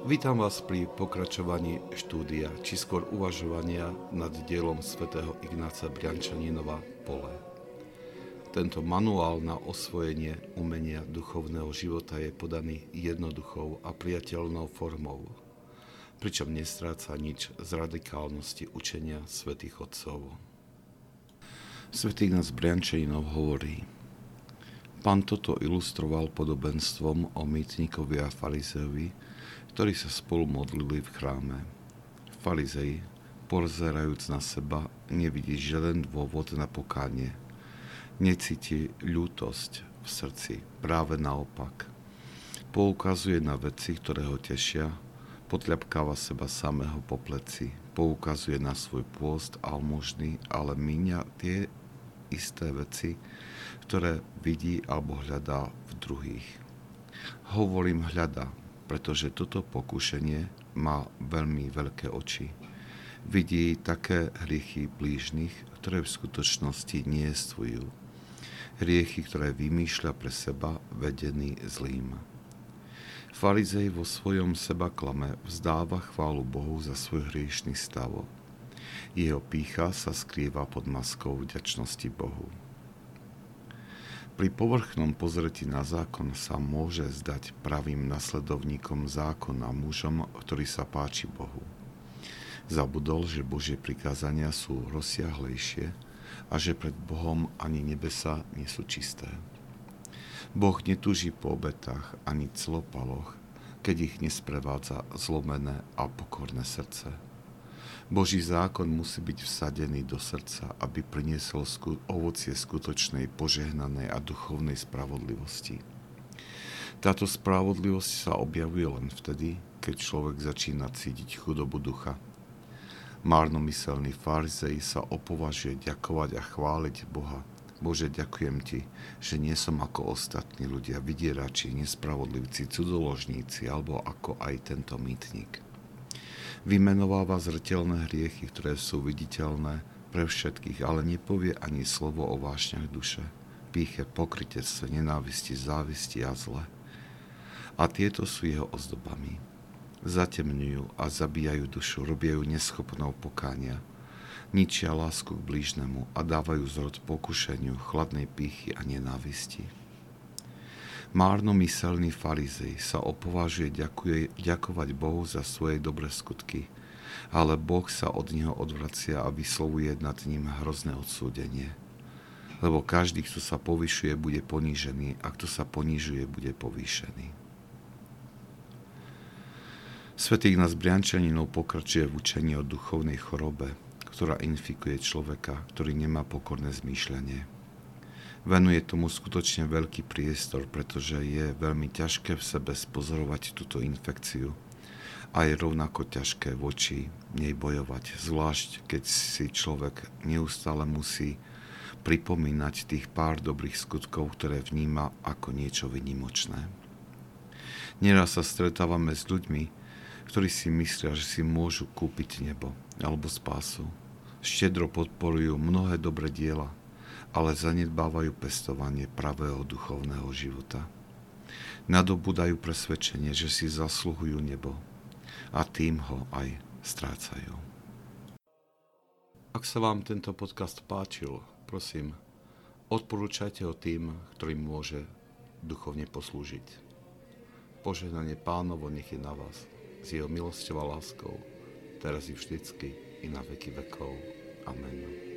Vítam vás pri pokračovaní štúdia, či skôr uvažovania nad dielom svätého Ignáca Briančaninova Pole. Tento manuál na osvojenie umenia duchovného života je podaný jednoduchou a priateľnou formou, pričom nestráca nič z radikálnosti učenia svätých Otcov. Svetý Ignác Briančaninov hovorí, Pán toto ilustroval podobenstvom o mýtnikovi a farizeovi, ktorí sa spolu modlili v chráme. Farizej, pozerajúc na seba, nevidí žiaden dôvod na pokánie. Necíti ľútosť v srdci, práve naopak. Poukazuje na veci, ktoré ho tešia, potľapkáva seba samého po pleci, poukazuje na svoj pôst almužný, ale míňa tie isté veci, ktoré vidí alebo hľadá v druhých. Hovorím hľada, pretože toto pokušenie má veľmi veľké oči. Vidí také hriechy blížnych, ktoré v skutočnosti nie stvujú. Hriechy, ktoré vymýšľa pre seba, vedený zlým. Farizej vo svojom seba klame vzdáva chválu Bohu za svoj hriešný stav. Jeho pícha sa skrýva pod maskou vďačnosti Bohu. Pri povrchnom pozretí na zákon sa môže zdať pravým nasledovníkom zákona mužom, ktorý sa páči Bohu. Zabudol, že Božie prikázania sú rozsiahlejšie a že pred Bohom ani nebesa nie sú čisté. Boh netúži po obetách ani clopaloch, keď ich nesprevádza zlomené a pokorné srdce. Boží zákon musí byť vsadený do srdca, aby priniesol ovocie skutočnej, požehnanej a duchovnej spravodlivosti. Táto spravodlivosť sa objavuje len vtedy, keď človek začína cítiť chudobu ducha. Márnomyselný farizej sa opovažuje ďakovať a chváliť Boha. Bože, ďakujem Ti, že nie som ako ostatní ľudia, vydierači, nespravodlivci, cudzoložníci alebo ako aj tento mýtnik vymenováva zrteľné hriechy, ktoré sú viditeľné pre všetkých, ale nepovie ani slovo o vášňach duše, píche, pokrytectve, nenávisti, závisti a zle. A tieto sú jeho ozdobami. Zatemňujú a zabíjajú dušu, robia ju neschopnou pokánia, ničia lásku k blížnemu a dávajú zrod pokušeniu, chladnej pýchy a nenávisti. Márnomyselný farizej sa opovažuje ďakuje, ďakovať Bohu za svoje dobré skutky, ale Boh sa od neho odvracia a vyslovuje nad ním hrozné odsúdenie. Lebo každý, kto sa povyšuje, bude ponížený a kto sa ponižuje, bude povýšený. Svetý Ignác Briančaninov pokračuje v učení o duchovnej chorobe, ktorá infikuje človeka, ktorý nemá pokorné zmýšľanie venuje tomu skutočne veľký priestor, pretože je veľmi ťažké v sebe spozorovať túto infekciu a je rovnako ťažké voči nej bojovať, zvlášť keď si človek neustále musí pripomínať tých pár dobrých skutkov, ktoré vníma ako niečo vynimočné. Neraz sa stretávame s ľuďmi, ktorí si myslia, že si môžu kúpiť nebo alebo spásu. Štedro podporujú mnohé dobré diela, ale zanedbávajú pestovanie pravého duchovného života. Nadobudajú presvedčenie, že si zasluhujú nebo a tým ho aj strácajú. Ak sa vám tento podcast páčil, prosím, odporúčajte ho tým, ktorým môže duchovne poslúžiť. Požehnanie pánovo nech je na vás, s jeho milosťou a láskou, teraz i vždycky, i na veky vekov. Amen.